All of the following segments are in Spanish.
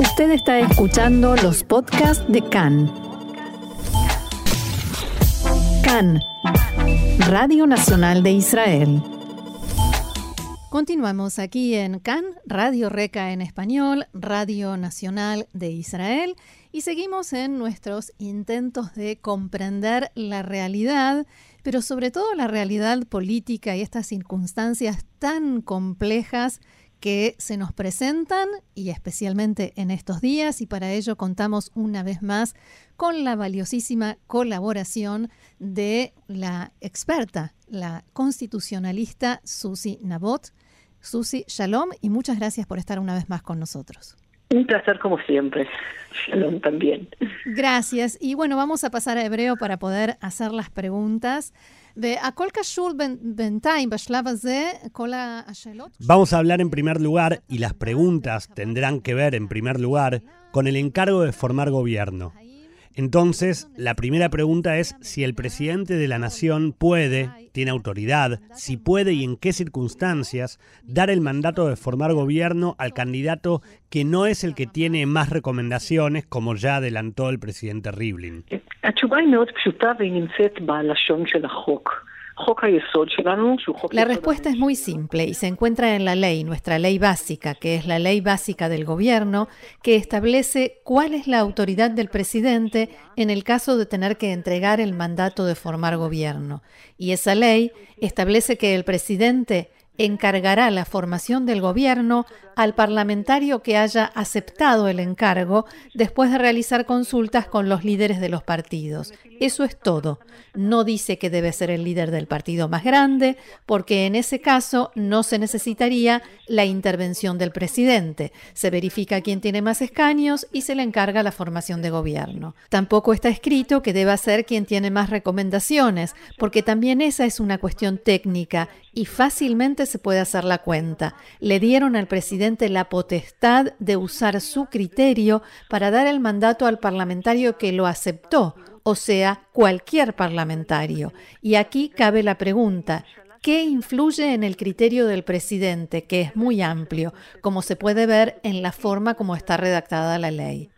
Usted está escuchando los podcasts de CAN. CAN, Radio Nacional de Israel. Continuamos aquí en CAN, Radio Reca en español, Radio Nacional de Israel, y seguimos en nuestros intentos de comprender la realidad, pero sobre todo la realidad política y estas circunstancias tan complejas que se nos presentan y especialmente en estos días y para ello contamos una vez más con la valiosísima colaboración de la experta, la constitucionalista Susi Nabot. Susi, shalom y muchas gracias por estar una vez más con nosotros. Un placer como siempre. Shalom también. Gracias. Y bueno, vamos a pasar a hebreo para poder hacer las preguntas. Vamos a hablar en primer lugar, y las preguntas tendrán que ver en primer lugar con el encargo de formar gobierno. Entonces, la primera pregunta es si el presidente de la nación puede, tiene autoridad, si puede y en qué circunstancias dar el mandato de formar gobierno al candidato que no es el que tiene más recomendaciones, como ya adelantó el presidente Rivlin. La respuesta es muy simple y se encuentra en la ley, nuestra ley básica, que es la ley básica del gobierno, que establece cuál es la autoridad del presidente en el caso de tener que entregar el mandato de formar gobierno. Y esa ley establece que el presidente encargará la formación del gobierno al parlamentario que haya aceptado el encargo después de realizar consultas con los líderes de los partidos. Eso es todo. No dice que debe ser el líder del partido más grande, porque en ese caso no se necesitaría la intervención del presidente. Se verifica quién tiene más escaños y se le encarga la formación de gobierno. Tampoco está escrito que deba ser quien tiene más recomendaciones, porque también esa es una cuestión técnica y fácilmente se puede hacer la cuenta. Le dieron al presidente la potestad de usar su criterio para dar el mandato al parlamentario que lo aceptó, o sea, cualquier parlamentario. Y aquí cabe la pregunta, ¿Qué influye en el criterio del presidente, que es muy amplio, como se puede ver en la forma como está redactada la ley?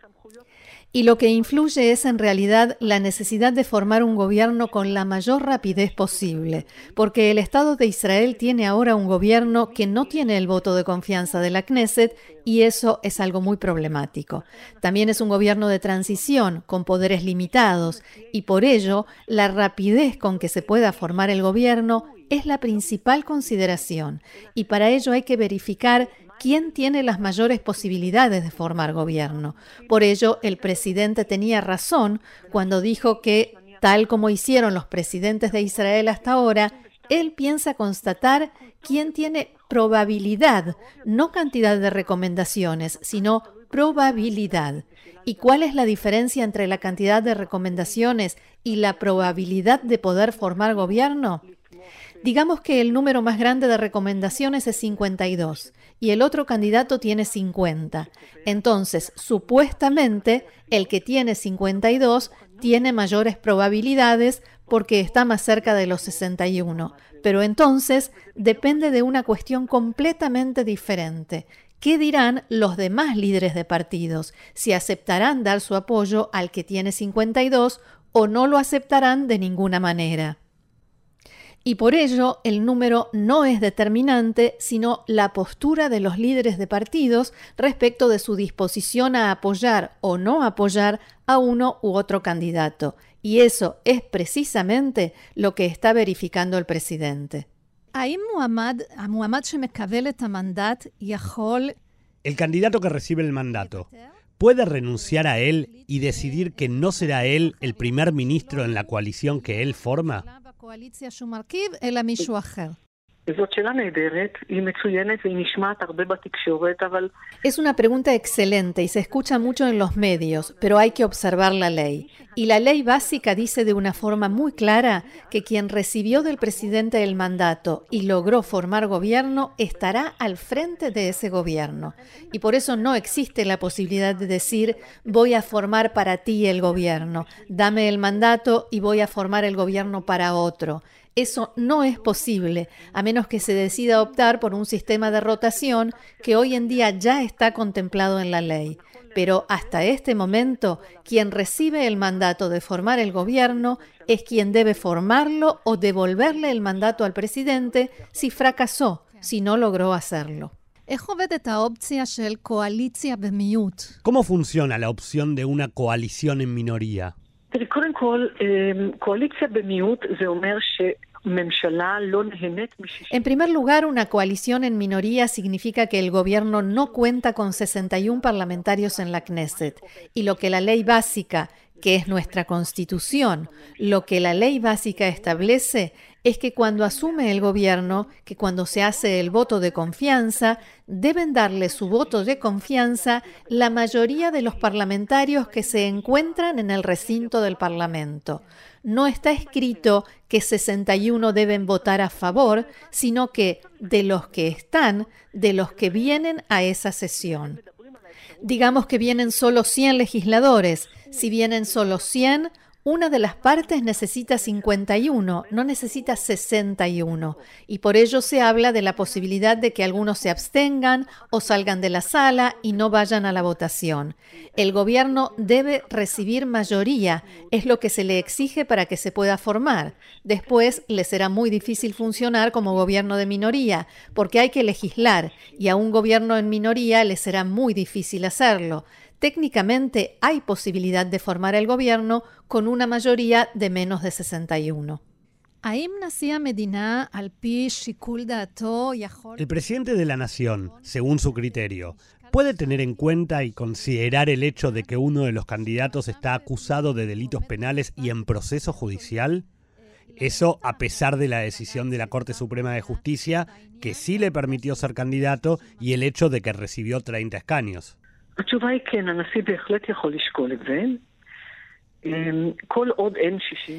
Y lo que influye es en realidad la necesidad de formar un gobierno con la mayor rapidez posible, porque el Estado de Israel tiene ahora un gobierno que no tiene el voto de confianza de la Knesset y eso es algo muy problemático. También es un gobierno de transición con poderes limitados y por ello la rapidez con que se pueda formar el gobierno es la principal consideración y para ello hay que verificar quién tiene las mayores posibilidades de formar gobierno. Por ello, el presidente tenía razón cuando dijo que, tal como hicieron los presidentes de Israel hasta ahora, él piensa constatar quién tiene probabilidad, no cantidad de recomendaciones, sino probabilidad. ¿Y cuál es la diferencia entre la cantidad de recomendaciones y la probabilidad de poder formar gobierno? Digamos que el número más grande de recomendaciones es 52 y el otro candidato tiene 50. Entonces, supuestamente, el que tiene 52 tiene mayores probabilidades porque está más cerca de los 61. Pero entonces depende de una cuestión completamente diferente. ¿Qué dirán los demás líderes de partidos? Si aceptarán dar su apoyo al que tiene 52 o no lo aceptarán de ninguna manera y por ello el número no es determinante, sino la postura de los líderes de partidos respecto de su disposición a apoyar o no apoyar a uno u otro candidato. Y eso es precisamente lo que está verificando el presidente. El candidato que recibe el mandato puede renunciar a él y decidir que no será él el primer ministro en la coalición que él forma? הקואליציה שהוא מרכיב, אלא מישהו אחר. Es una pregunta excelente y se escucha mucho en los medios, pero hay que observar la ley. Y la ley básica dice de una forma muy clara que quien recibió del presidente el mandato y logró formar gobierno estará al frente de ese gobierno. Y por eso no existe la posibilidad de decir voy a formar para ti el gobierno, dame el mandato y voy a formar el gobierno para otro. Eso no es posible, a menos que se decida optar por un sistema de rotación que hoy en día ya está contemplado en la ley. Pero hasta este momento, quien recibe el mandato de formar el gobierno es quien debe formarlo o devolverle el mandato al presidente si fracasó, si no logró hacerlo. ¿Cómo funciona la opción de una coalición en minoría? En primer lugar, una coalición en minoría significa que el gobierno no cuenta con 61 parlamentarios en la Knesset. Y lo que la ley básica, que es nuestra constitución, lo que la ley básica establece es que cuando asume el gobierno, que cuando se hace el voto de confianza, deben darle su voto de confianza la mayoría de los parlamentarios que se encuentran en el recinto del Parlamento. No está escrito que 61 deben votar a favor, sino que de los que están, de los que vienen a esa sesión. Digamos que vienen solo 100 legisladores. Si vienen solo 100, una de las partes necesita 51, no necesita 61, y por ello se habla de la posibilidad de que algunos se abstengan o salgan de la sala y no vayan a la votación. El gobierno debe recibir mayoría, es lo que se le exige para que se pueda formar. Después le será muy difícil funcionar como gobierno de minoría, porque hay que legislar, y a un gobierno en minoría le será muy difícil hacerlo técnicamente hay posibilidad de formar el gobierno con una mayoría de menos de 61. El presidente de la nación, según su criterio, puede tener en cuenta y considerar el hecho de que uno de los candidatos está acusado de delitos penales y en proceso judicial? Eso a pesar de la decisión de la Corte Suprema de Justicia, que sí le permitió ser candidato, y el hecho de que recibió 30 escaños. התשובה היא כן, הנשיא בהחלט יכול לשקול את זה.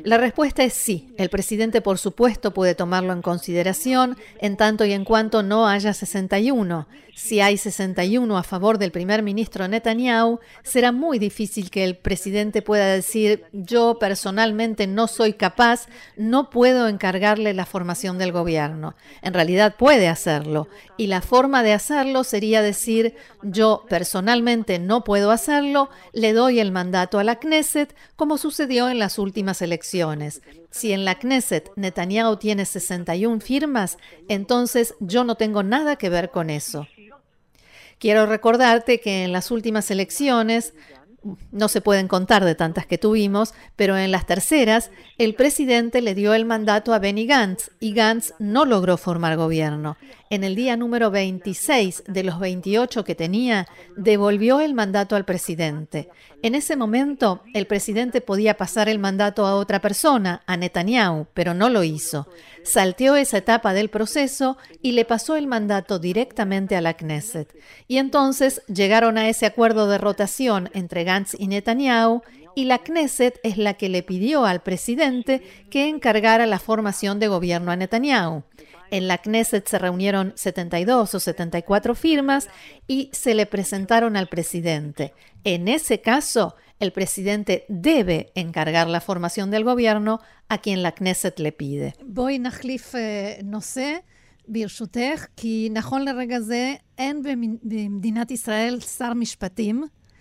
La respuesta es sí. El presidente, por supuesto, puede tomarlo en consideración en tanto y en cuanto no haya 61. Si hay 61 a favor del primer ministro Netanyahu, será muy difícil que el presidente pueda decir yo personalmente no soy capaz, no puedo encargarle la formación del gobierno. En realidad puede hacerlo. Y la forma de hacerlo sería decir yo personalmente no puedo hacerlo, le doy el mandato a la Knesset, como sucedió en las últimas elecciones. Si en la Knesset Netanyahu tiene 61 firmas, entonces yo no tengo nada que ver con eso. Quiero recordarte que en las últimas elecciones no se pueden contar de tantas que tuvimos, pero en las terceras, el presidente le dio el mandato a Benny Gantz y Gantz no logró formar gobierno. En el día número 26 de los 28 que tenía, devolvió el mandato al presidente. En ese momento, el presidente podía pasar el mandato a otra persona, a Netanyahu, pero no lo hizo. Salteó esa etapa del proceso y le pasó el mandato directamente a la Knesset. Y entonces llegaron a ese acuerdo de rotación entre Gantz y Netanyahu y la Knesset es la que le pidió al presidente que encargara la formación de gobierno a Netanyahu. En la Knesset se reunieron 72 o 74 firmas y se le presentaron al presidente. En ese caso, el presidente debe encargar la formación del gobierno a quien la Knesset le pide.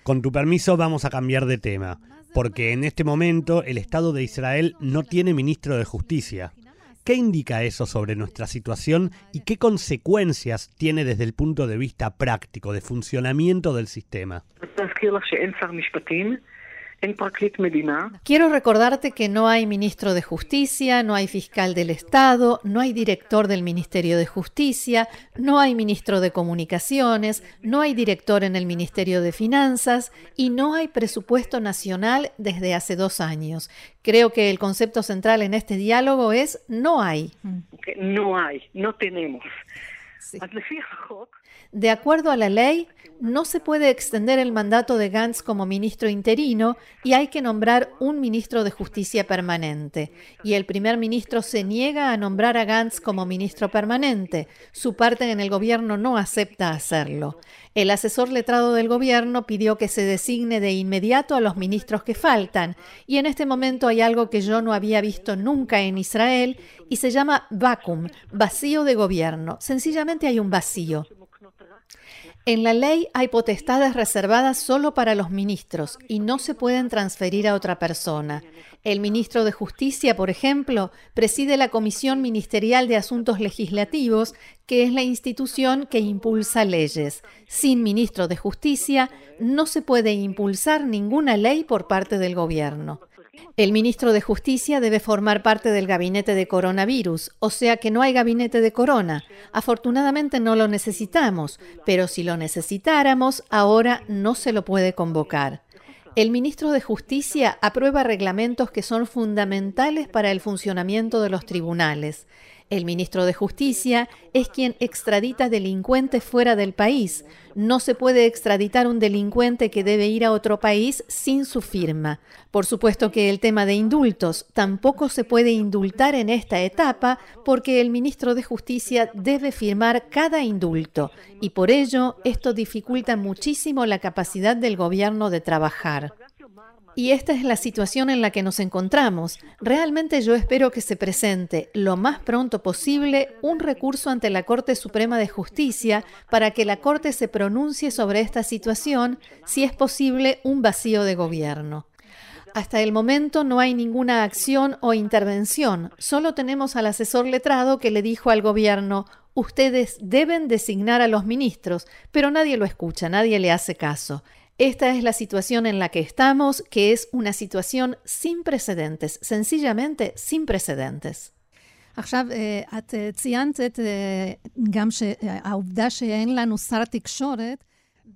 Con tu permiso vamos a cambiar de tema, porque en este momento el Estado de Israel no tiene ministro de Justicia. ¿Qué indica eso sobre nuestra situación y qué consecuencias tiene desde el punto de vista práctico de funcionamiento del sistema? Quiero recordarte que no hay ministro de Justicia, no hay fiscal del Estado, no hay director del Ministerio de Justicia, no hay ministro de Comunicaciones, no hay director en el Ministerio de Finanzas y no hay presupuesto nacional desde hace dos años. Creo que el concepto central en este diálogo es no hay. No hay, no tenemos. De acuerdo a la ley, no se puede extender el mandato de Gantz como ministro interino y hay que nombrar un ministro de justicia permanente. Y el primer ministro se niega a nombrar a Gantz como ministro permanente. Su parte en el gobierno no acepta hacerlo. El asesor letrado del gobierno pidió que se designe de inmediato a los ministros que faltan. Y en este momento hay algo que yo no había visto nunca en Israel y se llama vacuum, vacío de gobierno. Sencillamente hay un vacío. En la ley hay potestades reservadas solo para los ministros y no se pueden transferir a otra persona. El ministro de Justicia, por ejemplo, preside la Comisión Ministerial de Asuntos Legislativos, que es la institución que impulsa leyes. Sin ministro de Justicia no se puede impulsar ninguna ley por parte del gobierno. El ministro de Justicia debe formar parte del gabinete de coronavirus, o sea que no hay gabinete de corona. Afortunadamente no lo necesitamos, pero si lo necesitáramos, ahora no se lo puede convocar. El ministro de Justicia aprueba reglamentos que son fundamentales para el funcionamiento de los tribunales. El ministro de Justicia es quien extradita delincuentes fuera del país. No se puede extraditar un delincuente que debe ir a otro país sin su firma. Por supuesto que el tema de indultos tampoco se puede indultar en esta etapa porque el ministro de Justicia debe firmar cada indulto y por ello esto dificulta muchísimo la capacidad del gobierno de trabajar. Y esta es la situación en la que nos encontramos. Realmente yo espero que se presente lo más pronto posible un recurso ante la Corte Suprema de Justicia para que la Corte se pronuncie sobre esta situación, si es posible un vacío de gobierno. Hasta el momento no hay ninguna acción o intervención, solo tenemos al asesor letrado que le dijo al gobierno, ustedes deben designar a los ministros, pero nadie lo escucha, nadie le hace caso. Esta es la situación en la que estamos, que es una situación sin precedentes, sencillamente sin precedentes.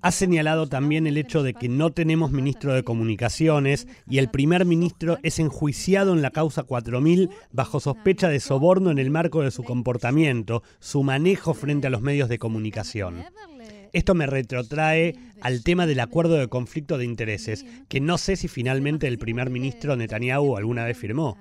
Ha señalado también el hecho de que no tenemos ministro de Comunicaciones y el primer ministro es enjuiciado en la causa 4000 bajo sospecha de soborno en el marco de su comportamiento, su manejo frente a los medios de comunicación. Esto me retrotrae al tema del acuerdo de conflicto de intereses, que no sé si finalmente el primer ministro Netanyahu alguna vez firmó.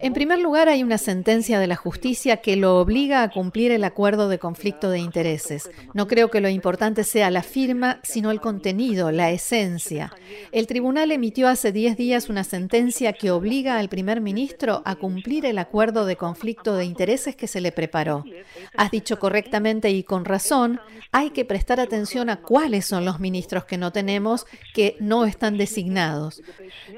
En primer lugar, hay una sentencia de la justicia que lo obliga a cumplir el acuerdo de conflicto de intereses. No creo que lo importante sea la firma, sino el contenido, la esencia. El tribunal emitió hace 10 días una sentencia que obliga al primer ministro a cumplir el acuerdo de conflicto de intereses que se le preparó. Has dicho correctamente y con razón, hay que prestar atención a cuáles son los ministros que no tenemos que no están designados.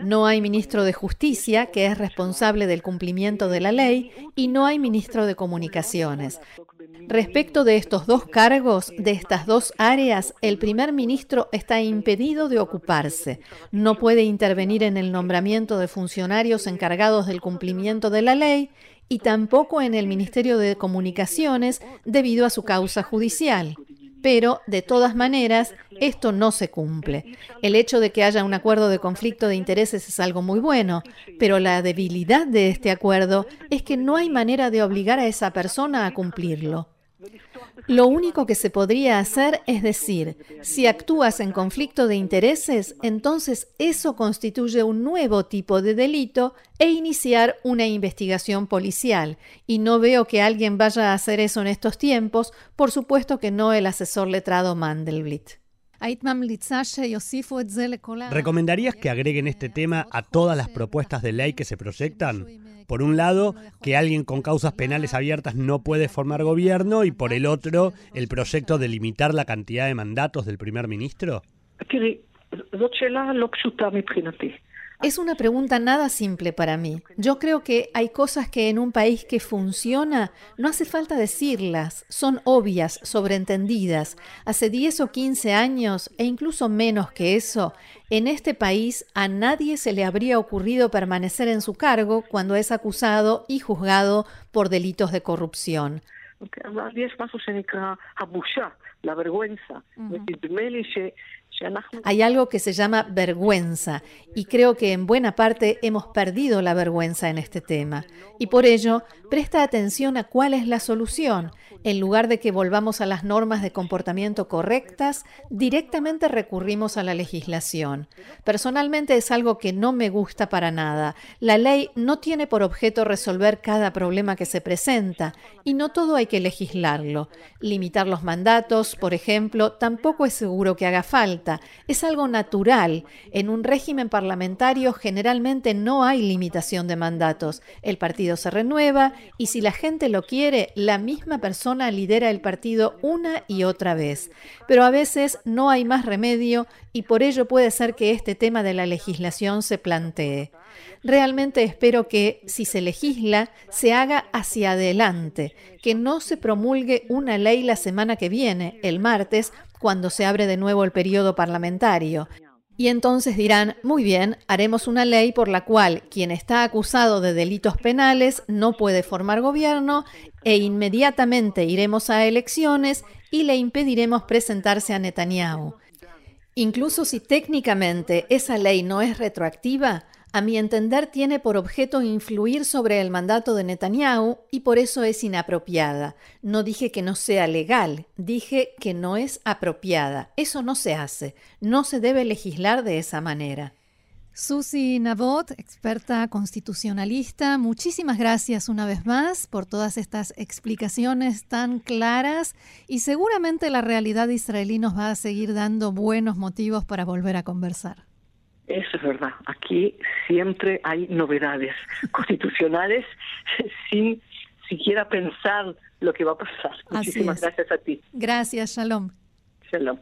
No hay ministro de justicia que es responsable del cumplimiento de la ley y no hay ministro de Comunicaciones. Respecto de estos dos cargos, de estas dos áreas, el primer ministro está impedido de ocuparse. No puede intervenir en el nombramiento de funcionarios encargados del cumplimiento de la ley y tampoco en el Ministerio de Comunicaciones debido a su causa judicial pero de todas maneras esto no se cumple. El hecho de que haya un acuerdo de conflicto de intereses es algo muy bueno, pero la debilidad de este acuerdo es que no hay manera de obligar a esa persona a cumplirlo. Lo único que se podría hacer es decir, si actúas en conflicto de intereses, entonces eso constituye un nuevo tipo de delito e iniciar una investigación policial. Y no veo que alguien vaya a hacer eso en estos tiempos, por supuesto que no el asesor letrado Mandelblit. ¿Recomendarías que agreguen este tema a todas las propuestas de ley que se proyectan? Por un lado, que alguien con causas penales abiertas no puede formar gobierno y por el otro, el proyecto de limitar la cantidad de mandatos del primer ministro. Es una pregunta nada simple para mí. Yo creo que hay cosas que en un país que funciona no hace falta decirlas, son obvias, sobreentendidas. Hace 10 o 15 años, e incluso menos que eso, en este país a nadie se le habría ocurrido permanecer en su cargo cuando es acusado y juzgado por delitos de corrupción. Hay algo que se llama vergüenza y creo que en buena parte hemos perdido la vergüenza en este tema. Y por ello, presta atención a cuál es la solución. En lugar de que volvamos a las normas de comportamiento correctas, directamente recurrimos a la legislación. Personalmente es algo que no me gusta para nada. La ley no tiene por objeto resolver cada problema que se presenta y no todo hay que legislarlo. Limitar los mandatos, por ejemplo, tampoco es seguro que haga falta es algo natural. En un régimen parlamentario generalmente no hay limitación de mandatos. El partido se renueva y si la gente lo quiere, la misma persona lidera el partido una y otra vez. Pero a veces no hay más remedio y por ello puede ser que este tema de la legislación se plantee. Realmente espero que, si se legisla, se haga hacia adelante, que no se promulgue una ley la semana que viene, el martes, cuando se abre de nuevo el periodo parlamentario. Y entonces dirán, muy bien, haremos una ley por la cual quien está acusado de delitos penales no puede formar gobierno e inmediatamente iremos a elecciones y le impediremos presentarse a Netanyahu. Incluso si técnicamente esa ley no es retroactiva, a mi entender tiene por objeto influir sobre el mandato de Netanyahu y por eso es inapropiada. No dije que no sea legal, dije que no es apropiada. Eso no se hace, no se debe legislar de esa manera. Susi Navot, experta constitucionalista, muchísimas gracias una vez más por todas estas explicaciones tan claras y seguramente la realidad israelí nos va a seguir dando buenos motivos para volver a conversar. Eso es verdad. Aquí siempre hay novedades constitucionales sin siquiera pensar lo que va a pasar. Muchísimas gracias a ti. Gracias, Shalom. Shalom.